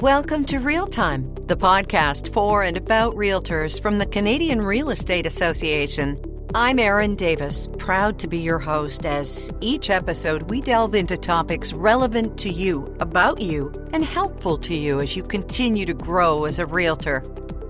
Welcome to Real Time, the podcast for and about realtors from the Canadian Real Estate Association. I'm Erin Davis, proud to be your host as each episode we delve into topics relevant to you, about you, and helpful to you as you continue to grow as a realtor.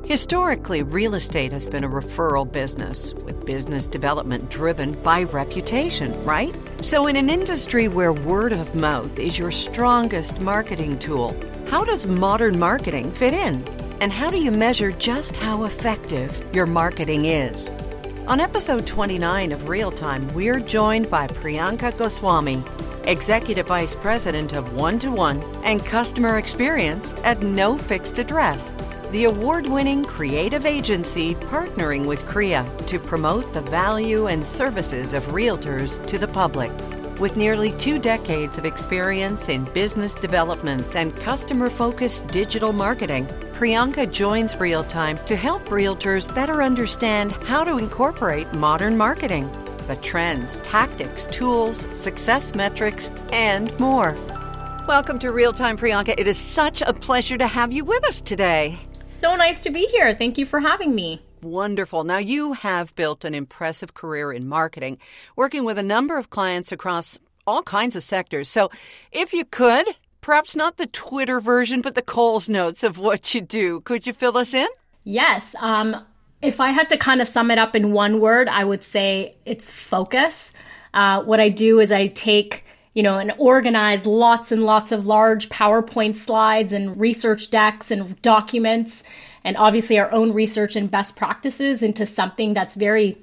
Historically, real estate has been a referral business, with business development driven by reputation, right? So, in an industry where word of mouth is your strongest marketing tool, how does modern marketing fit in? And how do you measure just how effective your marketing is? On episode 29 of Real Time, we're joined by Priyanka Goswami, Executive Vice President of One to One and Customer Experience at No Fixed Address, the award winning creative agency partnering with CREA to promote the value and services of realtors to the public. With nearly two decades of experience in business development and customer focused digital marketing, Priyanka joins Real Time to help realtors better understand how to incorporate modern marketing, the trends, tactics, tools, success metrics, and more. Welcome to Real Time, Priyanka. It is such a pleasure to have you with us today. So nice to be here. Thank you for having me. Wonderful. Now, you have built an impressive career in marketing, working with a number of clients across all kinds of sectors. So, if you could, perhaps not the Twitter version, but the Coles notes of what you do, could you fill us in? Yes. Um, if I had to kind of sum it up in one word, I would say it's focus. Uh, what I do is I take you know, and organize lots and lots of large PowerPoint slides and research decks and documents and obviously our own research and best practices into something that's very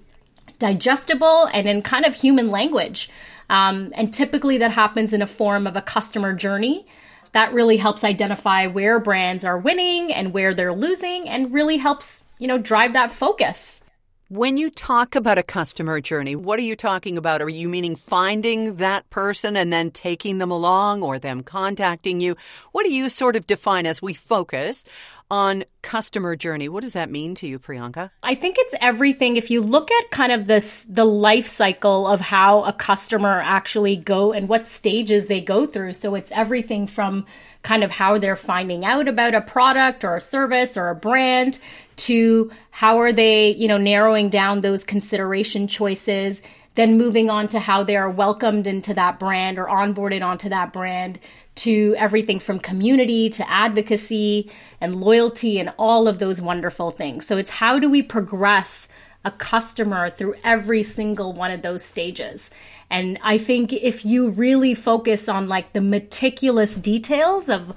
digestible and in kind of human language. Um, and typically that happens in a form of a customer journey. That really helps identify where brands are winning and where they're losing and really helps, you know, drive that focus. When you talk about a customer journey, what are you talking about? Are you meaning finding that person and then taking them along or them contacting you? What do you sort of define as we focus on customer journey? What does that mean to you, Priyanka? I think it's everything. If you look at kind of this the life cycle of how a customer actually go and what stages they go through. So it's everything from kind of how they're finding out about a product or a service or a brand to how are they, you know, narrowing down those consideration choices, then moving on to how they are welcomed into that brand or onboarded onto that brand to everything from community to advocacy and loyalty and all of those wonderful things. So it's how do we progress a customer through every single one of those stages. And I think if you really focus on like the meticulous details of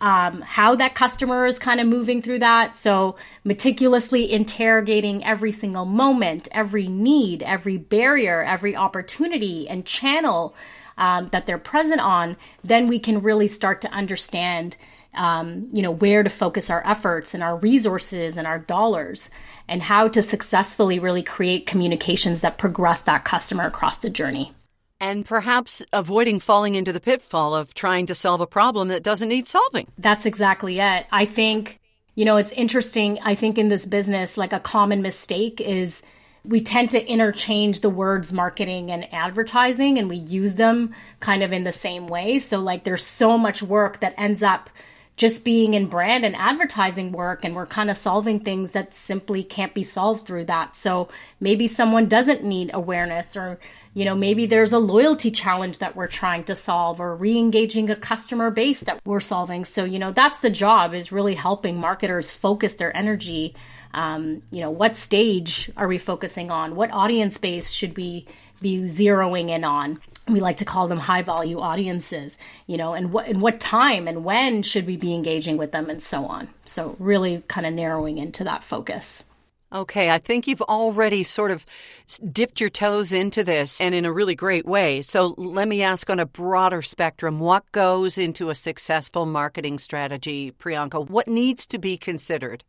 um, how that customer is kind of moving through that. So, meticulously interrogating every single moment, every need, every barrier, every opportunity and channel um, that they're present on, then we can really start to understand um, you know, where to focus our efforts and our resources and our dollars, and how to successfully really create communications that progress that customer across the journey. And perhaps avoiding falling into the pitfall of trying to solve a problem that doesn't need solving. That's exactly it. I think, you know, it's interesting. I think in this business, like a common mistake is we tend to interchange the words marketing and advertising and we use them kind of in the same way. So, like, there's so much work that ends up just being in brand and advertising work and we're kind of solving things that simply can't be solved through that. So maybe someone doesn't need awareness or you know maybe there's a loyalty challenge that we're trying to solve or re-engaging a customer base that we're solving. So you know that's the job is really helping marketers focus their energy um, you know what stage are we focusing on what audience base should we be zeroing in on we like to call them high value audiences you know and what and what time and when should we be engaging with them and so on so really kind of narrowing into that focus Okay, I think you've already sort of dipped your toes into this and in a really great way. So let me ask on a broader spectrum what goes into a successful marketing strategy, Priyanka? What needs to be considered?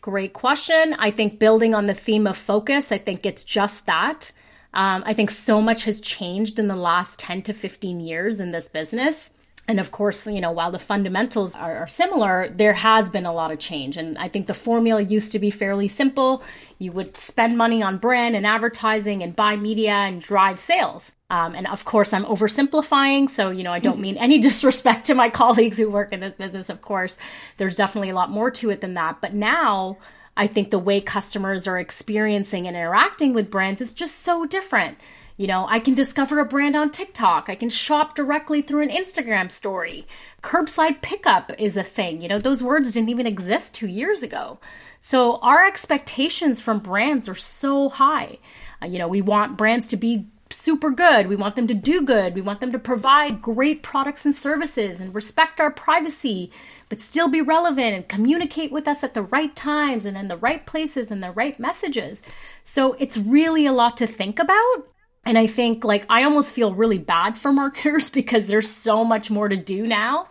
Great question. I think building on the theme of focus, I think it's just that. Um, I think so much has changed in the last 10 to 15 years in this business. and of course, you know, while the fundamentals are, are, similar, there has been a lot of change. And I think the formula used to be fairly simple. You would spend money on brand and advertising and buy media and drive sales. Um, and of course, I'm oversimplifying. So, you know, I don't mean any disrespect to my colleagues who work in this business. Of course, there's definitely a lot more to it than that. But now, I think the way customers are experiencing and interacting with brands is just so different. You know, I can discover a brand on TikTok. I can shop directly through an Instagram story. Curbside pickup is a thing. You know, those words didn't even exist two years ago. So our expectations from brands are so high. Uh, you know, we want brands to be super good. We want them to do good. We want them to provide great products and services and respect our privacy, but still be relevant and communicate with us at the right times and in the right places and the right messages. So it's really a lot to think about. And I think like I almost feel really bad for marketers because there's so much more to do now.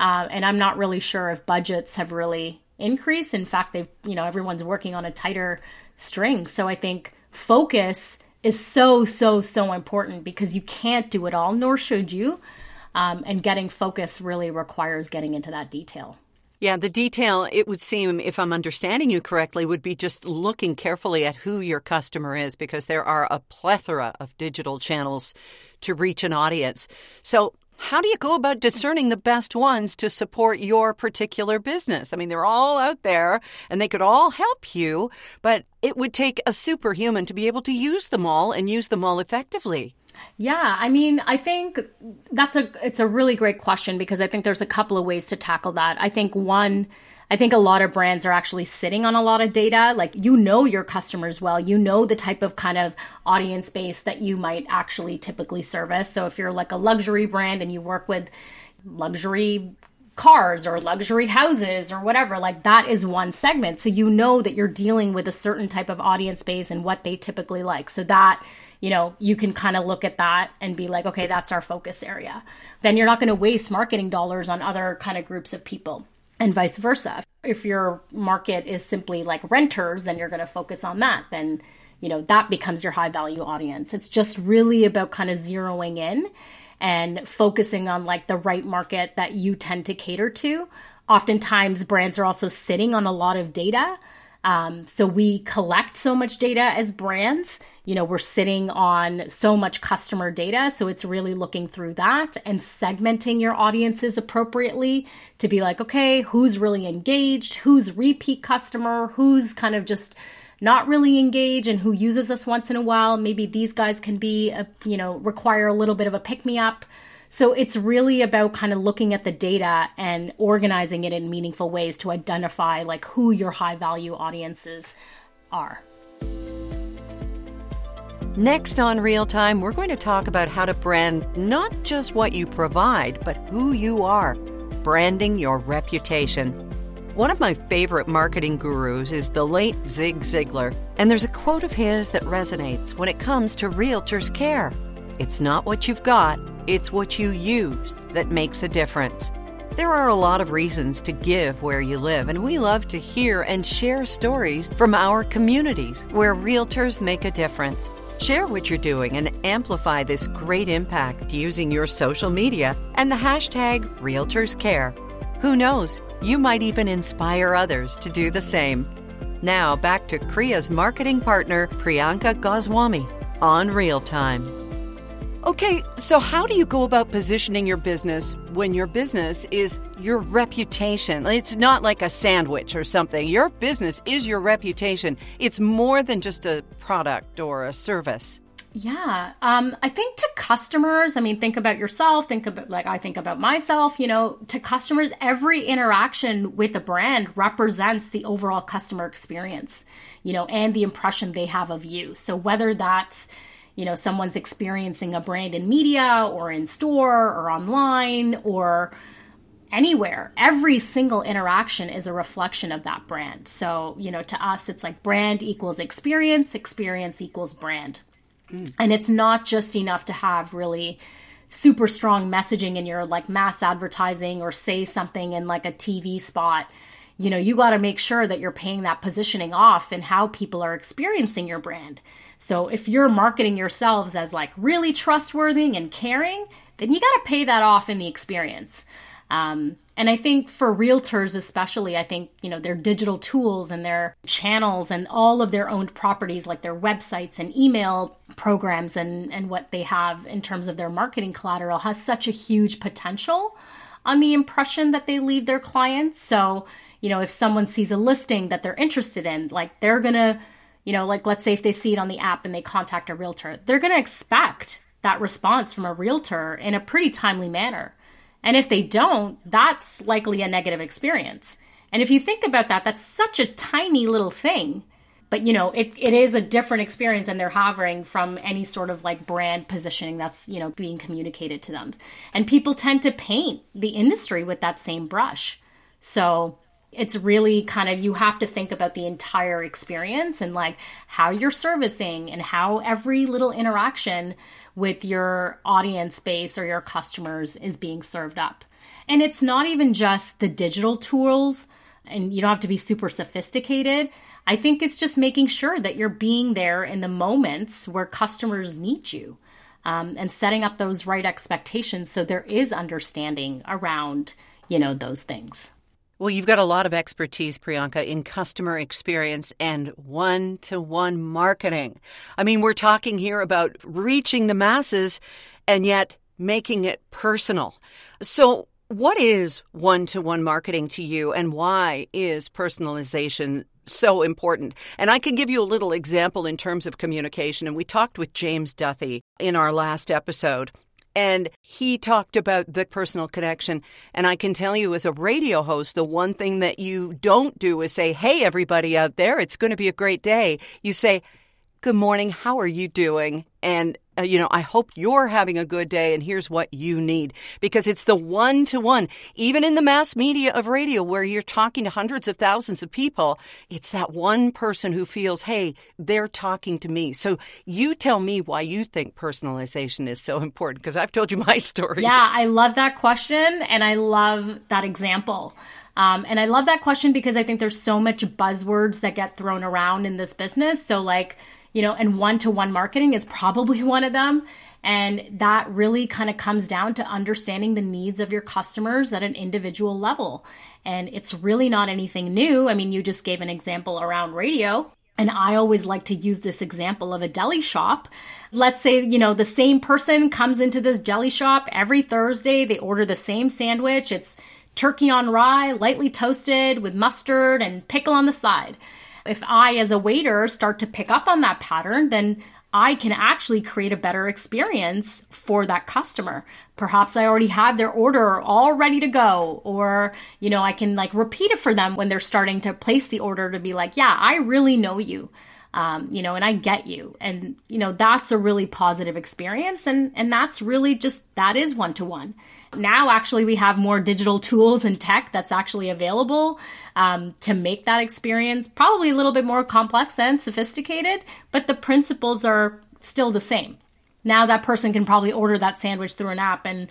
Uh, and I'm not really sure if budgets have really increased. In fact, they've, you know, everyone's working on a tighter string. So I think focus is so, so, so important because you can't do it all, nor should you. Um, and getting focus really requires getting into that detail. Yeah, the detail, it would seem, if I'm understanding you correctly, would be just looking carefully at who your customer is because there are a plethora of digital channels to reach an audience. So, how do you go about discerning the best ones to support your particular business? I mean, they're all out there and they could all help you, but it would take a superhuman to be able to use them all and use them all effectively. Yeah, I mean, I think that's a it's a really great question because I think there's a couple of ways to tackle that. I think one I think a lot of brands are actually sitting on a lot of data. Like you know your customers well. You know the type of kind of audience base that you might actually typically service. So if you're like a luxury brand and you work with luxury cars or luxury houses or whatever, like that is one segment. So you know that you're dealing with a certain type of audience base and what they typically like. So that you know, you can kind of look at that and be like, okay, that's our focus area. Then you're not going to waste marketing dollars on other kind of groups of people and vice versa. If your market is simply like renters, then you're going to focus on that. Then, you know, that becomes your high value audience. It's just really about kind of zeroing in and focusing on like the right market that you tend to cater to. Oftentimes, brands are also sitting on a lot of data. Um, so we collect so much data as brands you know, we're sitting on so much customer data. So it's really looking through that and segmenting your audiences appropriately to be like, okay, who's really engaged? Who's repeat customer? Who's kind of just not really engaged and who uses us once in a while? Maybe these guys can be, a, you know, require a little bit of a pick me up. So it's really about kind of looking at the data and organizing it in meaningful ways to identify like who your high value audiences are. Next on Real Time, we're going to talk about how to brand not just what you provide, but who you are, branding your reputation. One of my favorite marketing gurus is the late Zig Ziglar, and there's a quote of his that resonates when it comes to realtors' care. It's not what you've got, it's what you use that makes a difference. There are a lot of reasons to give where you live, and we love to hear and share stories from our communities where realtors make a difference. Share what you're doing and amplify this great impact using your social media and the hashtag RealtorsCare. Who knows, you might even inspire others to do the same. Now back to CREA's marketing partner, Priyanka Goswami, on Real Time. Okay, so how do you go about positioning your business when your business is your reputation? It's not like a sandwich or something. Your business is your reputation. It's more than just a product or a service. Yeah. Um, I think to customers, I mean, think about yourself, think about like I think about myself, you know, to customers, every interaction with the brand represents the overall customer experience, you know, and the impression they have of you. So whether that's you know someone's experiencing a brand in media or in store or online or anywhere. Every single interaction is a reflection of that brand. So you know to us it's like brand equals experience experience equals brand. Mm. and it's not just enough to have really super strong messaging in your like mass advertising or say something in like a TV spot. You know you got to make sure that you're paying that positioning off and how people are experiencing your brand so if you're marketing yourselves as like really trustworthy and caring, then you got to pay that off in the experience. Um, and I think for realtors, especially, I think, you know, their digital tools and their channels and all of their owned properties, like their websites and email programs and, and what they have in terms of their marketing collateral, has such a huge potential on the impression that they leave their clients. So, you know, if someone sees a listing that they're interested in, like they're going to, you know, like let's say if they see it on the app and they contact a realtor, they're going to expect that response from a realtor in a pretty timely manner. And if they don't, that's likely a negative experience. And if you think about that, that's such a tiny little thing. But you know, it, it is a different experience and they're hovering from any sort of like brand positioning that's, you know, being communicated to them. And people tend to paint the industry with that same brush. So it's really kind of you have to think about the entire experience and like how you're servicing and how every little interaction with your audience base or your customers is being served up. And it's not even just the digital tools, and you don't have to be super sophisticated. I think it's just making sure that you're being there in the moments where customers need you um, and setting up those right expectations so there is understanding around, you know, those things. Well, you've got a lot of expertise, Priyanka, in customer experience and one to one marketing. I mean, we're talking here about reaching the masses and yet making it personal. So, what is one to one marketing to you and why is personalization so important. And I can give you a little example in terms of communication. And we talked with James Duthie in our last episode. And he talked about the personal connection. And I can tell you, as a radio host, the one thing that you don't do is say, Hey, everybody out there, it's going to be a great day. You say, Good morning. How are you doing? And you know, I hope you're having a good day and here's what you need. Because it's the one to one, even in the mass media of radio where you're talking to hundreds of thousands of people, it's that one person who feels, hey, they're talking to me. So you tell me why you think personalization is so important because I've told you my story. Yeah, I love that question and I love that example. Um, and I love that question because I think there's so much buzzwords that get thrown around in this business. So, like, you know, and one to one marketing is probably one of them. And that really kind of comes down to understanding the needs of your customers at an individual level. And it's really not anything new. I mean, you just gave an example around radio. And I always like to use this example of a deli shop. Let's say, you know, the same person comes into this deli shop every Thursday. They order the same sandwich. It's turkey on rye, lightly toasted with mustard and pickle on the side. If I, as a waiter, start to pick up on that pattern, then I can actually create a better experience for that customer. Perhaps I already have their order all ready to go, or, you know, I can like repeat it for them when they're starting to place the order to be like, yeah, I really know you. Um, you know, and I get you. And, you know, that's a really positive experience. And, and that's really just, that is one to one. Now, actually, we have more digital tools and tech that's actually available um, to make that experience probably a little bit more complex and sophisticated, but the principles are still the same. Now, that person can probably order that sandwich through an app and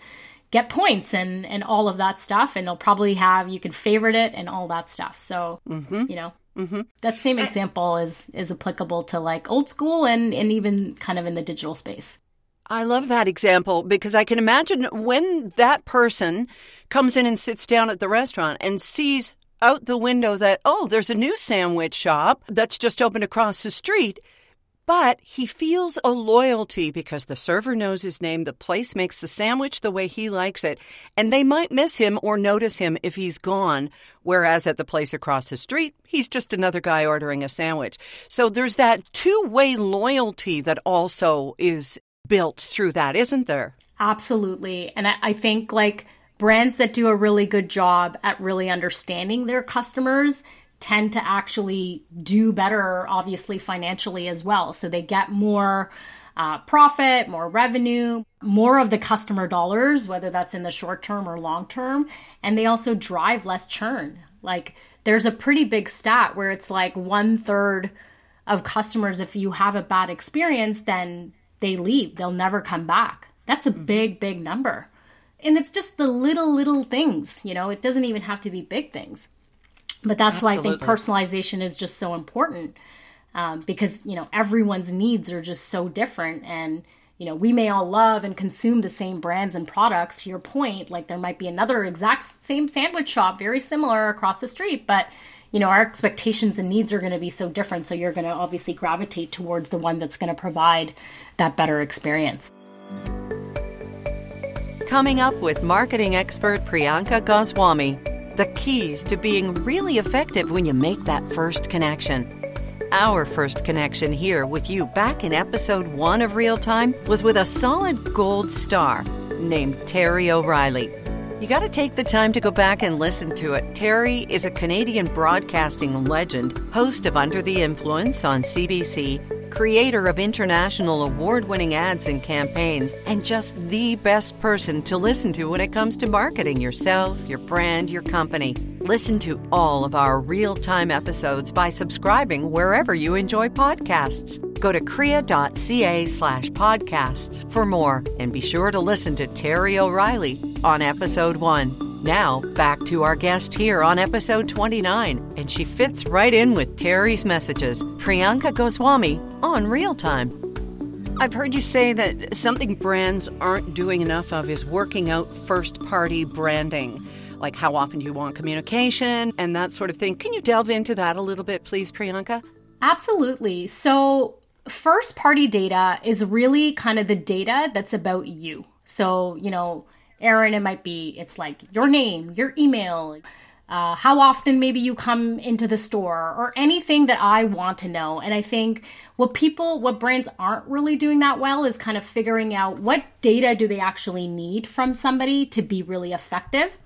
get points and and all of that stuff and they'll probably have you can favorite it and all that stuff so mm-hmm. you know mm-hmm. that same example is is applicable to like old school and and even kind of in the digital space I love that example because I can imagine when that person comes in and sits down at the restaurant and sees out the window that, oh, there's a new sandwich shop that's just opened across the street. But he feels a loyalty because the server knows his name, the place makes the sandwich the way he likes it, and they might miss him or notice him if he's gone. Whereas at the place across the street, he's just another guy ordering a sandwich. So there's that two way loyalty that also is built through that, isn't there? Absolutely. And I, I think like brands that do a really good job at really understanding their customers tend to actually do better, obviously, financially as well. So they get more uh, profit, more revenue, more of the customer dollars, whether that's in the short term or long term. And they also drive less churn. Like there's a pretty big stat where it's like one third of customers, if you have a bad experience, then they leave, they'll never come back. That's a mm-hmm. big, big number. And it's just the little, little things, you know, it doesn't even have to be big things. But that's Absolutely. why I think personalization is just so important um, because, you know, everyone's needs are just so different. And you know, we may all love and consume the same brands and products. To your point, like there might be another exact same sandwich shop, very similar across the street, but you know, our expectations and needs are going to be so different. So you're going to obviously gravitate towards the one that's going to provide that better experience. Coming up with marketing expert Priyanka Goswami, the keys to being really effective when you make that first connection. Our first connection here with you back in episode one of Real Time was with a solid gold star named Terry O'Reilly. You got to take the time to go back and listen to it. Terry is a Canadian broadcasting legend, host of Under the Influence on CBC creator of international award winning ads and campaigns, and just the best person to listen to when it comes to marketing yourself, your brand, your company. Listen to all of our real time episodes by subscribing wherever you enjoy podcasts. Go to crea.ca slash podcasts for more, and be sure to listen to Terry O'Reilly on episode one. Now, back to our guest here on episode 29, and she fits right in with Terry's messages. Priyanka Goswami on Real Time. I've heard you say that something brands aren't doing enough of is working out first party branding. Like how often do you want communication and that sort of thing. Can you delve into that a little bit, please, Priyanka? Absolutely. So, first party data is really kind of the data that's about you. So, you know, Erin, it might be it's like your name, your email, uh, how often maybe you come into the store, or anything that I want to know. And I think what people, what brands aren't really doing that well is kind of figuring out what data do they actually need from somebody to be really effective.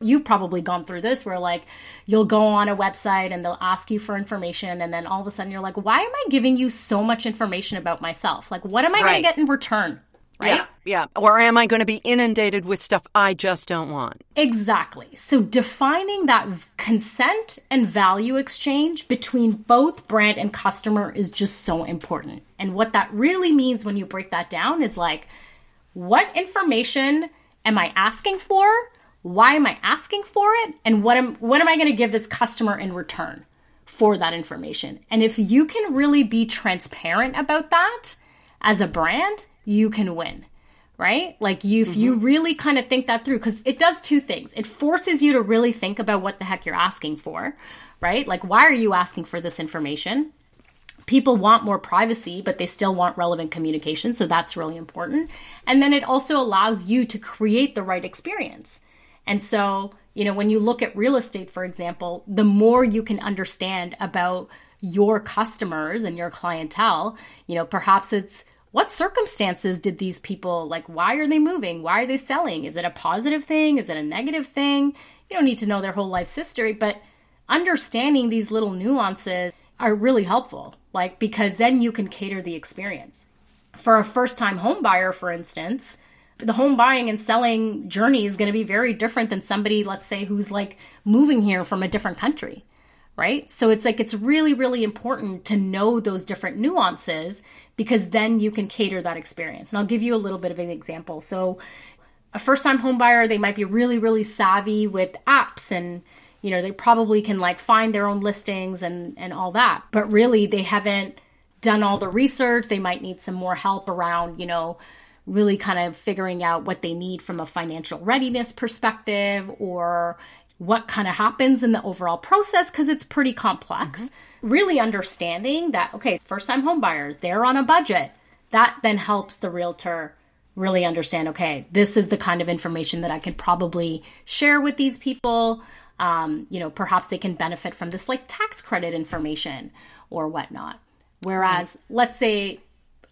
You've probably gone through this where, like, you'll go on a website and they'll ask you for information, and then all of a sudden you're like, why am I giving you so much information about myself? Like, what am I right. going to get in return? Right? Yeah, yeah. Or am I going to be inundated with stuff I just don't want? Exactly. So defining that consent and value exchange between both brand and customer is just so important. And what that really means when you break that down is like, what information am I asking for? Why am I asking for it? And what am what am I going to give this customer in return for that information? And if you can really be transparent about that as a brand, you can win right? Like you, if mm-hmm. you really kind of think that through, because it does two things. It forces you to really think about what the heck you're asking for, right? Like, why are you asking for this information? People want more privacy, but they still want relevant communication. So that's really important. And then it also allows you to create the right experience. And so, you know, when you look at real estate, for example, the more you can understand about your customers and your clientele, you know, perhaps it's what circumstances did these people like why are they moving? Why are they selling? Is it a positive thing? Is it a negative thing? You don't need to know their whole life's history but understanding these little nuances are really helpful like because then you can cater the experience. For a first time home buyer for instance the home buying and selling journey is going to be very different than somebody let's say who's like moving here from a different country right? So it's like it's really, really important to know those different nuances because then you can cater that experience. And I'll give you a little bit of an example. So a first time home buyer, they might be really, really savvy with apps and you know, they probably can like find their own listings and and all that. But really they haven't done all the research. They might need some more help around, you know, really kind of figuring out what they need from a financial readiness perspective or what kind of happens in the overall process because it's pretty complex. Mm-hmm. Really understanding that, okay, first time home buyers, they're on a budget. That then helps the realtor really understand, okay, this is the kind of information that I could probably share with these people. Um, you know, perhaps they can benefit from this like tax credit information or whatnot. Whereas, right. let's say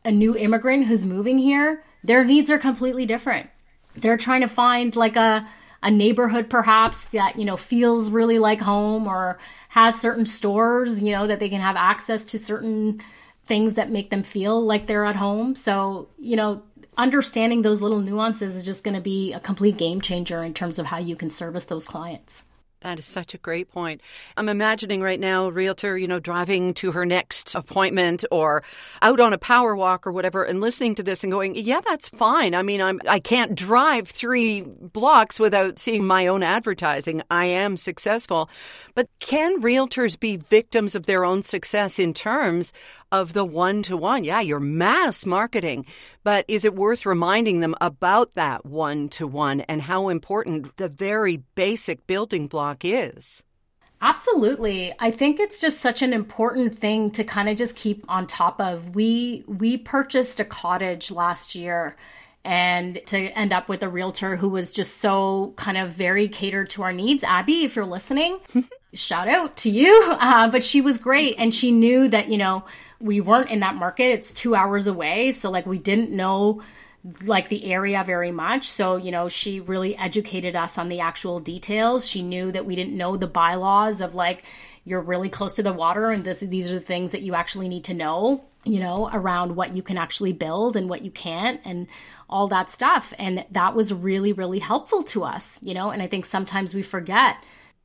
a new immigrant who's moving here, their needs are completely different. They're trying to find like a a neighborhood perhaps that you know feels really like home or has certain stores you know that they can have access to certain things that make them feel like they're at home. So you know understanding those little nuances is just going to be a complete game changer in terms of how you can service those clients That is such a great point. I'm imagining right now a realtor, you know, driving to her next appointment or out on a power walk or whatever and listening to this and going, "Yeah, that's fine. I mean, I'm I can't drive 3 blocks without seeing my own advertising. I am successful." But can realtors be victims of their own success in terms of the one-to-one? Yeah, you're mass marketing, but is it worth reminding them about that one-to-one and how important the very basic building block is. Absolutely. I think it's just such an important thing to kind of just keep on top of. We we purchased a cottage last year and to end up with a realtor who was just so kind of very catered to our needs. Abby, if you're listening, shout out to you. Uh, but she was great and she knew that, you know, we weren't in that market. It's two hours away. So, like, we didn't know like the area very much. So, you know, she really educated us on the actual details. She knew that we didn't know the bylaws of like, you're really close to the water and this these are the things that you actually need to know, you know, around what you can actually build and what you can't and all that stuff. And that was really, really helpful to us, you know, and I think sometimes we forget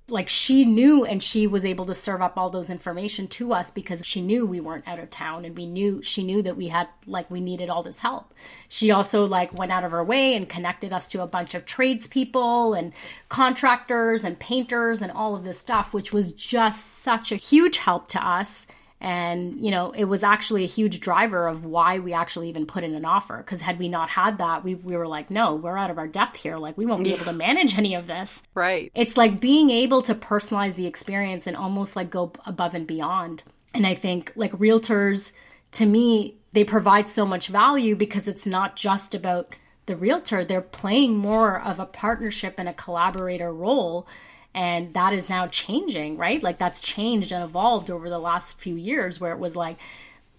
like she knew and she was able to serve up all those information to us because she knew we weren't out of town and we knew she knew that we had like we needed all this help. She also like went out of her way and connected us to a bunch of tradespeople and contractors and painters and all of this stuff which was just such a huge help to us and, you know, it was actually a huge driver of why we actually even put in an offer. Because had we not had that, we, we were like, no, we're out of our depth here. Like, we won't be able to manage any of this. Right. It's like being able to personalize the experience and almost like go above and beyond. And I think like realtors, to me, they provide so much value because it's not just about the realtor, they're playing more of a partnership and a collaborator role and that is now changing right? Like that's changed and evolved over the last few years where it was like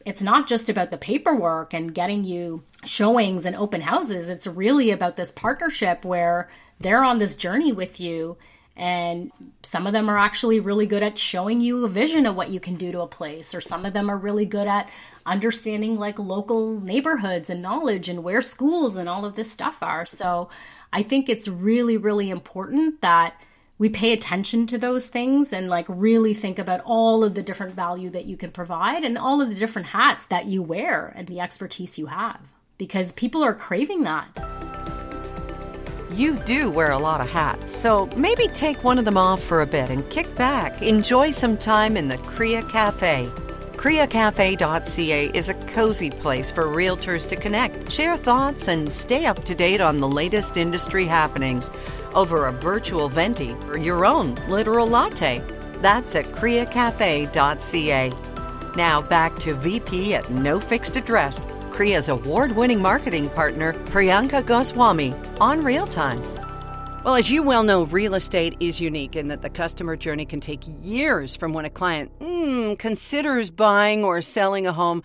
it's not just about the paperwork and getting you showings and open houses. It's really about this partnership where they're on this journey with you and some of them are actually really good at showing you a vision of what you can do to a place or some of them are really good at understanding like local neighborhoods and knowledge and where schools and all of this stuff are. So i think it's really really important that we pay attention to those things and like really think about all of the different value that you can provide and all of the different hats that you wear and the expertise you have because people are craving that. You do wear a lot of hats, so maybe take one of them off for a bit and kick back. Enjoy some time in the Crea Cafe. CreaCafe.ca is a cozy place for realtors to connect, share thoughts, and stay up to date on the latest industry happenings over a virtual venti or your own literal latte. That's at CreaCafe.ca. Now back to VP at No Fixed Address, Crea's award winning marketing partner, Priyanka Goswami, on Real Time. Well, as you well know, real estate is unique in that the customer journey can take years from when a client mm, considers buying or selling a home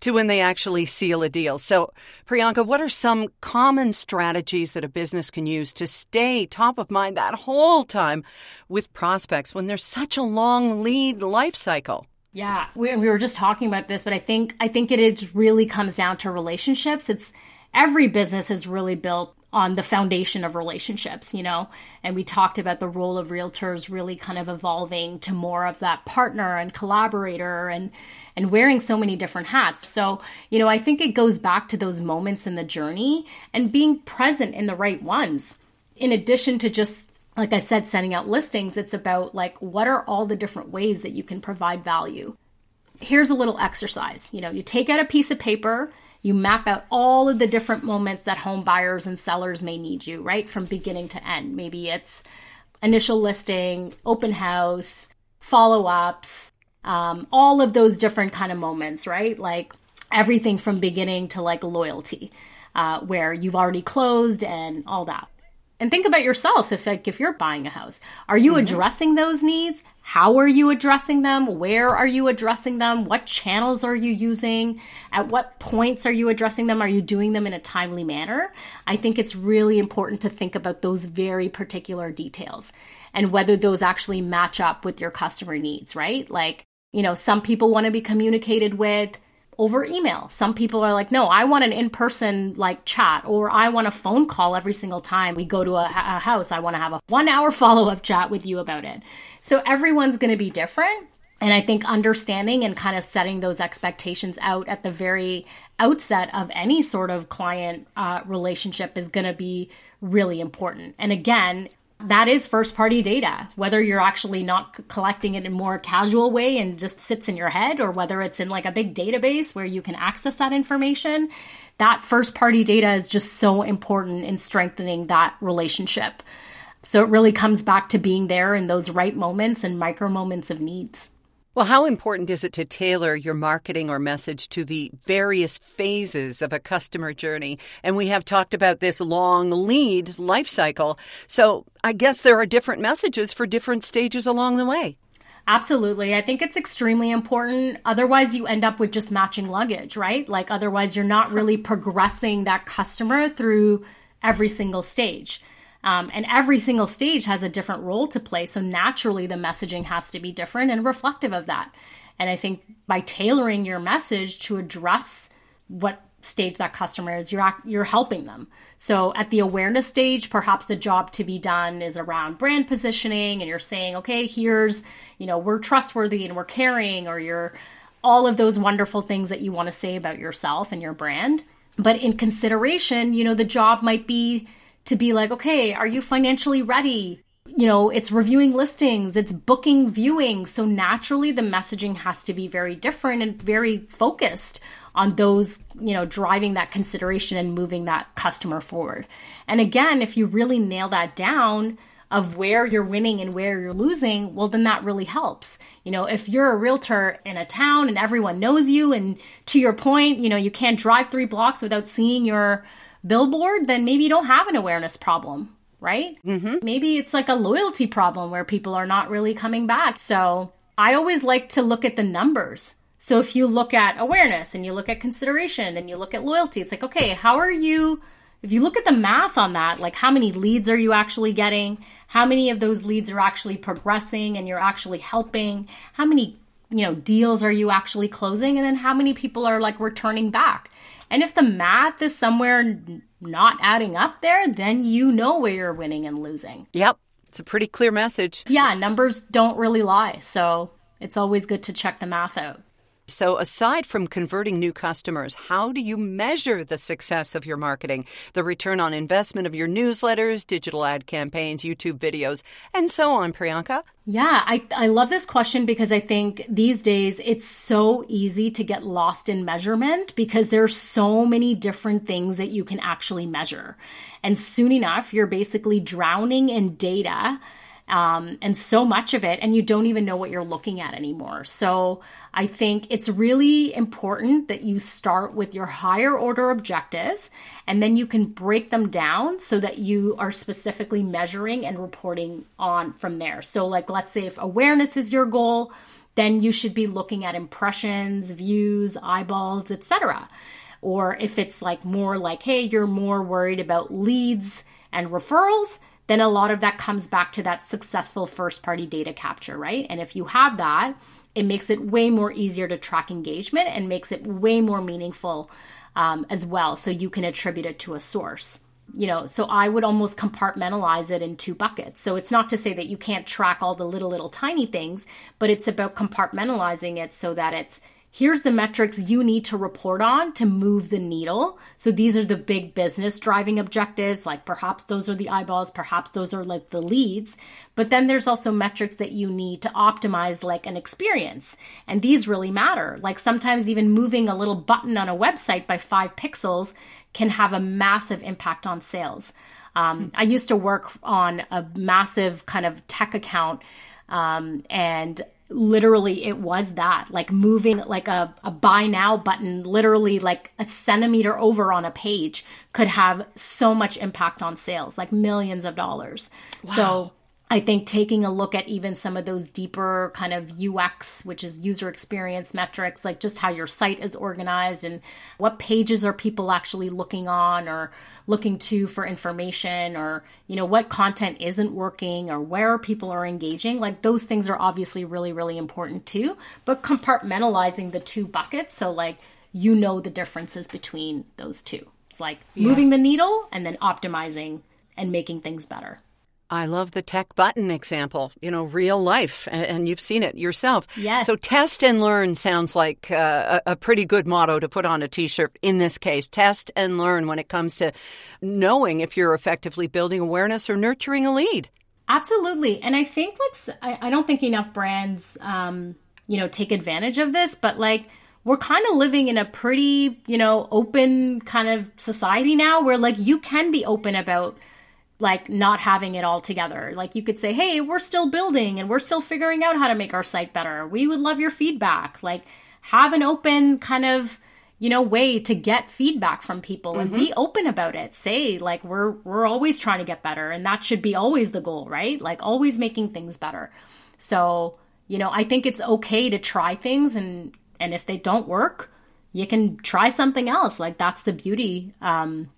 to when they actually seal a deal. So, Priyanka, what are some common strategies that a business can use to stay top of mind that whole time with prospects when there's such a long lead life cycle? Yeah, we, we were just talking about this, but I think I think it really comes down to relationships. It's every business is really built on the foundation of relationships, you know. And we talked about the role of realtors really kind of evolving to more of that partner and collaborator and and wearing so many different hats. So, you know, I think it goes back to those moments in the journey and being present in the right ones. In addition to just like I said sending out listings, it's about like what are all the different ways that you can provide value. Here's a little exercise. You know, you take out a piece of paper you map out all of the different moments that home buyers and sellers may need you, right? From beginning to end. Maybe it's initial listing, open house, follow ups, um, all of those different kind of moments, right? Like everything from beginning to like loyalty, uh, where you've already closed and all that and think about yourselves if like if you're buying a house are you mm-hmm. addressing those needs? How are you addressing them? Where are you addressing them? What channels are you using? At what points are you addressing them? Are you doing them in a timely manner? I think it's really important to think about those very particular details and whether those actually match up with your customer needs right? Like you know some people want to be communicated with over email. Some people are like, no, I want an in person like chat, or I want a phone call every single time we go to a, a house. I want to have a one hour follow up chat with you about it. So everyone's going to be different. And I think understanding and kind of setting those expectations out at the very outset of any sort of client uh, relationship is going to be really important. And again, that is first party data, whether you're actually not collecting it in a more casual way and just sits in your head, or whether it's in like a big database where you can access that information. That first party data is just so important in strengthening that relationship. So it really comes back to being there in those right moments and micro moments of needs. Well, how important is it to tailor your marketing or message to the various phases of a customer journey? And we have talked about this long lead life cycle. So I guess there are different messages for different stages along the way. Absolutely. I think it's extremely important. Otherwise, you end up with just matching luggage, right? Like, otherwise, you're not really progressing that customer through every single stage. Um, and every single stage has a different role to play. So naturally, the messaging has to be different and reflective of that. And I think by tailoring your message to address what stage that customer is, you're you're helping them. So at the awareness stage, perhaps the job to be done is around brand positioning, and you're saying, okay, here's you know we're trustworthy and we're caring, or you're all of those wonderful things that you want to say about yourself and your brand. But in consideration, you know, the job might be to be like, okay, are you financially ready? You know, it's reviewing listings, it's booking viewing. So naturally, the messaging has to be very different and very focused on those, you know, driving that consideration and moving that customer forward. And again, if you really nail that down, of where you're winning and where you're losing, well, then that really helps. You know, if you're a realtor in a town and everyone knows you, and to your point, you know, you can't drive three blocks without seeing your billboard, then maybe you don't have an awareness problem, right? Mm-hmm. Maybe it's like a loyalty problem where people are not really coming back. So I always like to look at the numbers. So if you look at awareness and you look at consideration and you look at loyalty, it's like, okay, how are you? If you look at the math on that, like how many leads are you actually getting? How many of those leads are actually progressing and you're actually helping? How many, you know, deals are you actually closing? And then how many people are like returning back? And if the math is somewhere not adding up there, then you know where you're winning and losing. Yep. It's a pretty clear message. Yeah, numbers don't really lie. So it's always good to check the math out. So, aside from converting new customers, how do you measure the success of your marketing, the return on investment of your newsletters, digital ad campaigns, YouTube videos, and so on, Priyanka? Yeah, I, I love this question because I think these days it's so easy to get lost in measurement because there's so many different things that you can actually measure. And soon enough, you're basically drowning in data um, and so much of it, and you don't even know what you're looking at anymore. So I think it's really important that you start with your higher order objectives and then you can break them down so that you are specifically measuring and reporting on from there. So, like, let's say if awareness is your goal, then you should be looking at impressions, views, eyeballs, etc. Or if it's like more like, hey, you're more worried about leads and referrals, then a lot of that comes back to that successful first party data capture, right? And if you have that, it makes it way more easier to track engagement and makes it way more meaningful um, as well. So you can attribute it to a source. You know, so I would almost compartmentalize it in two buckets. So it's not to say that you can't track all the little, little tiny things, but it's about compartmentalizing it so that it's here's the metrics you need to report on to move the needle. So these are the big business driving objectives, like perhaps those are the eyeballs, perhaps those are like the leads. But then there's also metrics that you need to optimize, like an experience. And these really matter. Like sometimes even moving a little button on a website by five pixels can have a massive impact on sales. Um, I used to work on a massive kind of tech account. Um, and literally it was that like moving like a, a buy now button literally like a centimeter over on a page could have so much impact on sales like millions of dollars wow. so I think taking a look at even some of those deeper kind of UX, which is user experience metrics, like just how your site is organized and what pages are people actually looking on or looking to for information or, you know, what content isn't working or where people are engaging. Like those things are obviously really, really important too. But compartmentalizing the two buckets. So, like, you know the differences between those two. It's like yeah. moving the needle and then optimizing and making things better. I love the tech button example, you know, real life, and you've seen it yourself. Yes. So test and learn sounds like uh, a pretty good motto to put on a t shirt in this case. Test and learn when it comes to knowing if you're effectively building awareness or nurturing a lead. Absolutely. And I think, like, I, I don't think enough brands, um, you know, take advantage of this, but like, we're kind of living in a pretty, you know, open kind of society now where like you can be open about like not having it all together. Like you could say, "Hey, we're still building and we're still figuring out how to make our site better. We would love your feedback." Like have an open kind of, you know, way to get feedback from people mm-hmm. and be mm-hmm. open about it. Say like we're we're always trying to get better and that should be always the goal, right? Like always making things better. So, you know, I think it's okay to try things and and if they don't work, you can try something else. Like that's the beauty um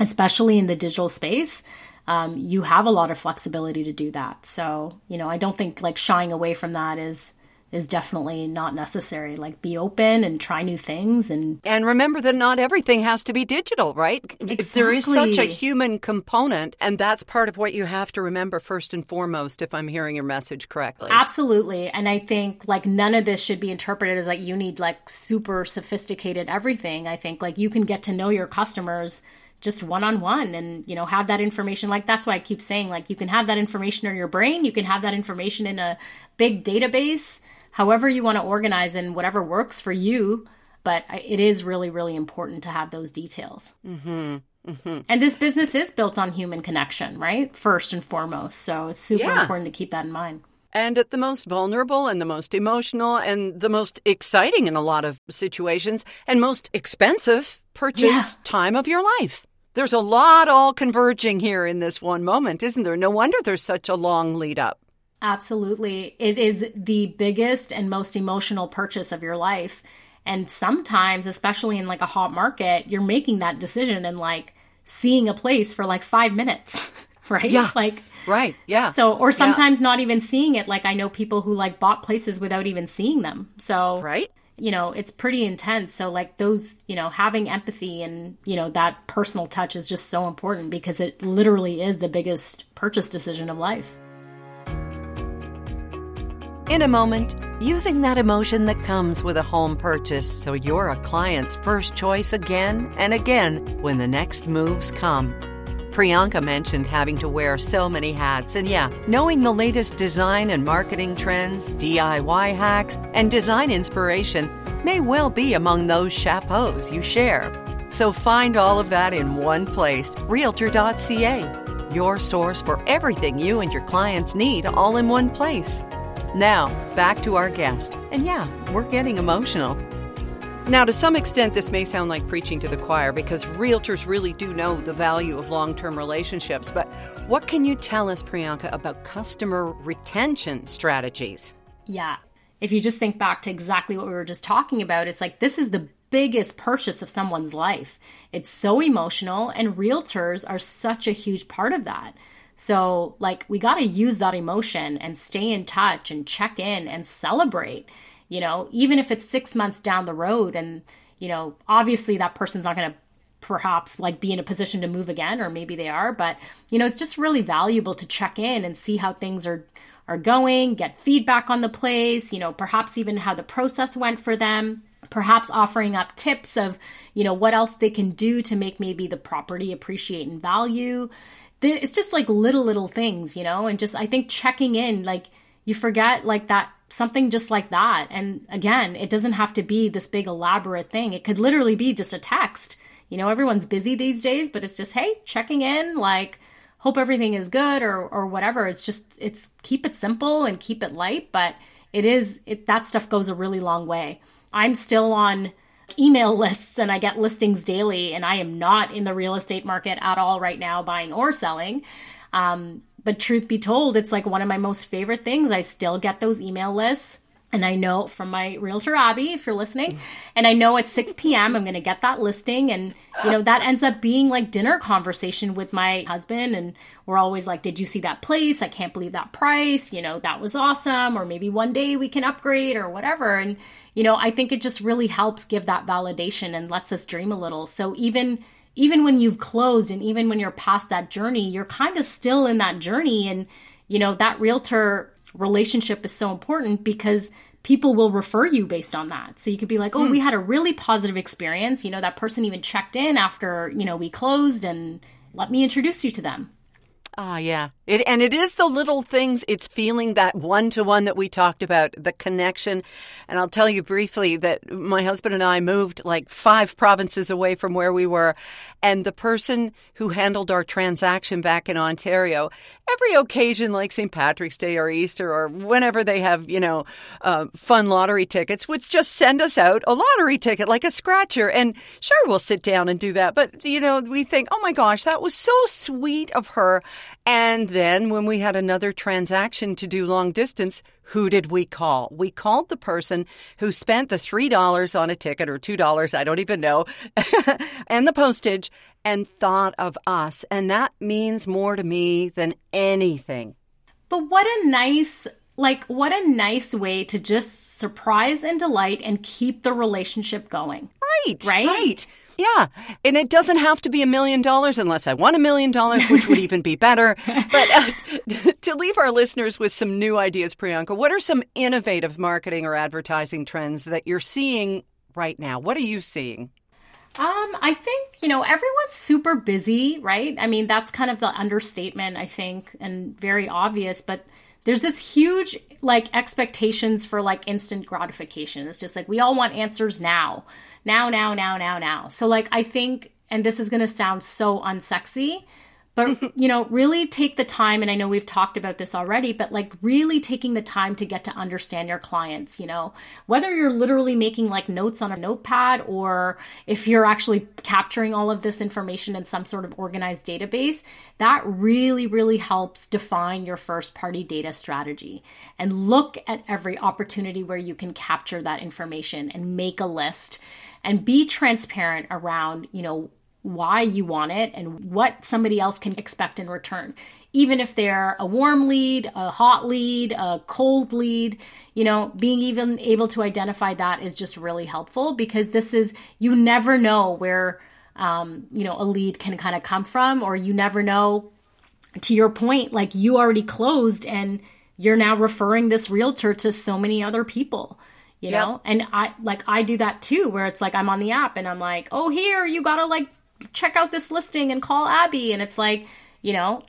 especially in the digital space um, you have a lot of flexibility to do that. So, you know, I don't think like shying away from that is is definitely not necessary. Like be open and try new things and And remember that not everything has to be digital, right? Exactly. There is such a human component and that's part of what you have to remember first and foremost if I'm hearing your message correctly. Absolutely. And I think like none of this should be interpreted as like you need like super sophisticated everything. I think like you can get to know your customers just one on one and you know have that information like that's why I keep saying like you can have that information in your brain you can have that information in a big database however you want to organize and whatever works for you but it is really really important to have those details mm-hmm. Mm-hmm. and this business is built on human connection right first and foremost so it's super yeah. important to keep that in mind and at the most vulnerable and the most emotional and the most exciting in a lot of situations and most expensive purchase yeah. time of your life. There's a lot all converging here in this one moment, isn't there? No wonder there's such a long lead up. Absolutely. It is the biggest and most emotional purchase of your life. And sometimes, especially in like a hot market, you're making that decision and like seeing a place for like five minutes, right? Yeah. Like, right. Yeah. So, or sometimes yeah. not even seeing it. Like, I know people who like bought places without even seeing them. So, right you know, it's pretty intense. So, like, those, you know, having empathy and, you know, that personal touch is just so important because it literally is the biggest purchase decision of life. In a moment, using that emotion that comes with a home purchase so you're a client's first choice again and again when the next moves come. Priyanka mentioned having to wear so many hats, and yeah, knowing the latest design and marketing trends, DIY hacks, and design inspiration may well be among those chapeaus you share. So find all of that in one place Realtor.ca, your source for everything you and your clients need all in one place. Now, back to our guest. And yeah, we're getting emotional. Now, to some extent, this may sound like preaching to the choir because realtors really do know the value of long term relationships. But what can you tell us, Priyanka, about customer retention strategies? Yeah. If you just think back to exactly what we were just talking about, it's like this is the biggest purchase of someone's life. It's so emotional, and realtors are such a huge part of that. So, like, we got to use that emotion and stay in touch and check in and celebrate you know, even if it's six months down the road and, you know, obviously that person's not going to perhaps like be in a position to move again or maybe they are but you know it's just really valuable to check in and see how things are are going get feedback on the place you know perhaps even how the process went for them perhaps offering up tips of you know what else they can do to make maybe the property appreciate in value. It's just like little little things you know and just i think checking in like you forget like that something just like that. And again, it doesn't have to be this big elaborate thing. It could literally be just a text. You know, everyone's busy these days, but it's just, hey, checking in, like, hope everything is good or or whatever. It's just it's keep it simple and keep it light, but it is it that stuff goes a really long way. I'm still on email lists and I get listings daily and I am not in the real estate market at all right now buying or selling. Um, but truth be told, it's like one of my most favorite things. I still get those email lists. and I know from my realtor Abby, if you're listening, and I know at 6 p.m. I'm going to get that listing, and you know that ends up being like dinner conversation with my husband, and we're always like, "Did you see that place? I can't believe that price. You know that was awesome." Or maybe one day we can upgrade or whatever, and you know I think it just really helps give that validation and lets us dream a little. So even even when you've closed and even when you're past that journey, you're kind of still in that journey, and you know that realtor relationship is so important because people will refer you based on that. So you could be like, "Oh, hmm. we had a really positive experience. You know, that person even checked in after, you know, we closed and let me introduce you to them." Ah, yeah. It, and it is the little things. It's feeling that one to one that we talked about, the connection. And I'll tell you briefly that my husband and I moved like five provinces away from where we were. And the person who handled our transaction back in Ontario, every occasion like St. Patrick's Day or Easter or whenever they have, you know, uh, fun lottery tickets, would just send us out a lottery ticket like a scratcher. And sure, we'll sit down and do that. But, you know, we think, oh my gosh, that was so sweet of her. And then when we had another transaction to do long distance, who did we call? We called the person who spent the $3 on a ticket or $2, I don't even know, and the postage and thought of us. And that means more to me than anything. But what a nice like what a nice way to just surprise and delight and keep the relationship going. Right. Right. Right. Yeah. And it doesn't have to be a million dollars unless I want a million dollars, which would even be better. But uh, to leave our listeners with some new ideas, Priyanka, what are some innovative marketing or advertising trends that you're seeing right now? What are you seeing? Um, I think, you know, everyone's super busy, right? I mean, that's kind of the understatement, I think, and very obvious, but there's this huge like expectations for like instant gratification. It's just like we all want answers now now, now, now, now, now. So, like, I think, and this is going to sound so unsexy, but, you know, really take the time. And I know we've talked about this already, but like, really taking the time to get to understand your clients, you know, whether you're literally making like notes on a notepad or if you're actually capturing all of this information in some sort of organized database, that really, really helps define your first party data strategy. And look at every opportunity where you can capture that information and make a list and be transparent around, you know, why you want it and what somebody else can expect in return. Even if they're a warm lead, a hot lead, a cold lead, you know, being even able to identify that is just really helpful because this is, you never know where, um, you know, a lead can kind of come from, or you never know, to your point, like you already closed and you're now referring this realtor to so many other people you yep. know? And i like i do that too where it's like i'm on the app and i'm like oh here you gotta like check out this listing and call abby. And it's like you know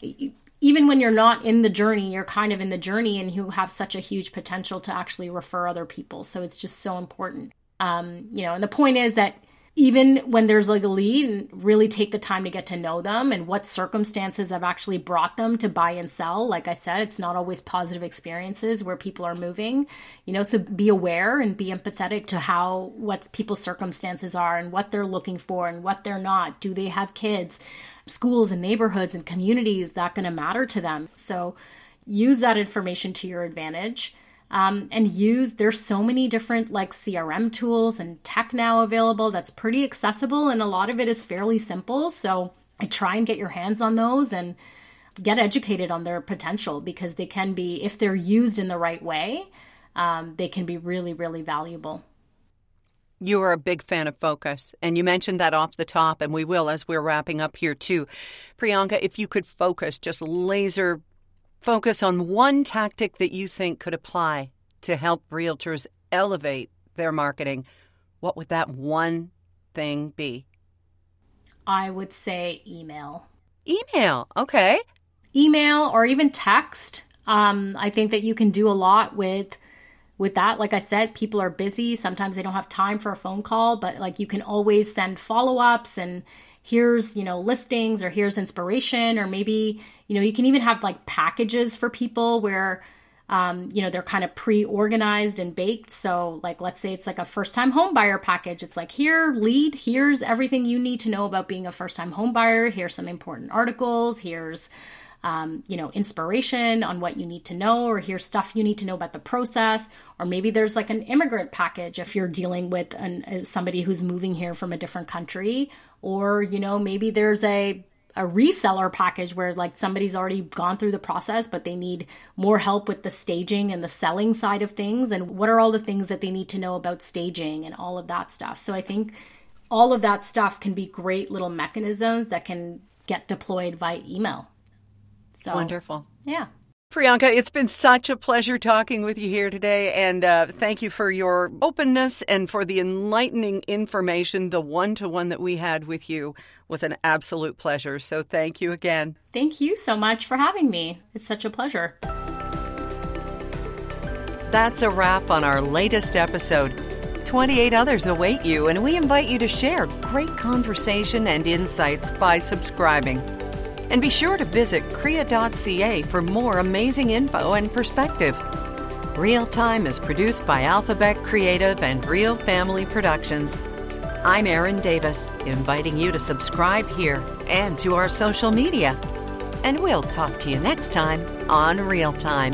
even when you're not in the journey you're kind of in the journey and you have such a huge potential to actually refer other people. So it's just so important. Um you know and the point is that even when there's like a lead and really take the time to get to know them and what circumstances have actually brought them to buy and sell. Like i said it's not always positive experiences where people are moving you know so be aware and be empathetic to how what people's circumstances are and what they're looking for and what they're not. Do they have kids? Schools and neighborhoods and communities that going to matter to them. So use that information to your advantage um, and use there's so many different like crm tools and tech now available that's pretty accessible and a lot of it is fairly simple so i try and get your hands on those and get educated on their potential because they can be if they're used in the right way um, they can be really really valuable you are a big fan of focus, and you mentioned that off the top, and we will as we're wrapping up here too. Priyanka, if you could focus, just laser focus on one tactic that you think could apply to help realtors elevate their marketing, what would that one thing be? I would say email. Email, okay. Email or even text. Um, I think that you can do a lot with with that. Like I said, people are busy. Sometimes they don't have time for a phone call, but like you can always send follow ups and here's you know listings or here's inspiration or maybe you know you can even have like packages for people where um, you know they're kind of pre-organized and baked. So like let's say it's like a first time home buyer package. It's like here lead. Here's everything you need to know about being a first time home buyer here's some important articles. Here's um, you know, inspiration on what you need to know, or here's stuff you need to know about the process, or maybe there's like an immigrant package if you're dealing with an, uh, somebody who's moving here from a different country, or you know, maybe there's a a reseller package where like somebody's already gone through the process but they need more help with the staging and the selling side of things and what are all the things that they need to know about staging and all of that stuff so i think all of that stuff can be great little mechanisms that can get deployed via email so, Wonderful. Yeah. Priyanka, it's been such a pleasure talking with you here today, and uh, thank you for your openness and for the enlightening information. The one to one that we had with you was an absolute pleasure. So thank you again. Thank you so much for having me. It's such a pleasure. That's a wrap on our latest episode. 28 others await you, and we invite you to share great conversation and insights by subscribing. And be sure to visit CREA.ca for more amazing info and perspective. Real Time is produced by Alphabet Creative and Real Family Productions. I'm Erin Davis, inviting you to subscribe here and to our social media. And we'll talk to you next time on Real Time.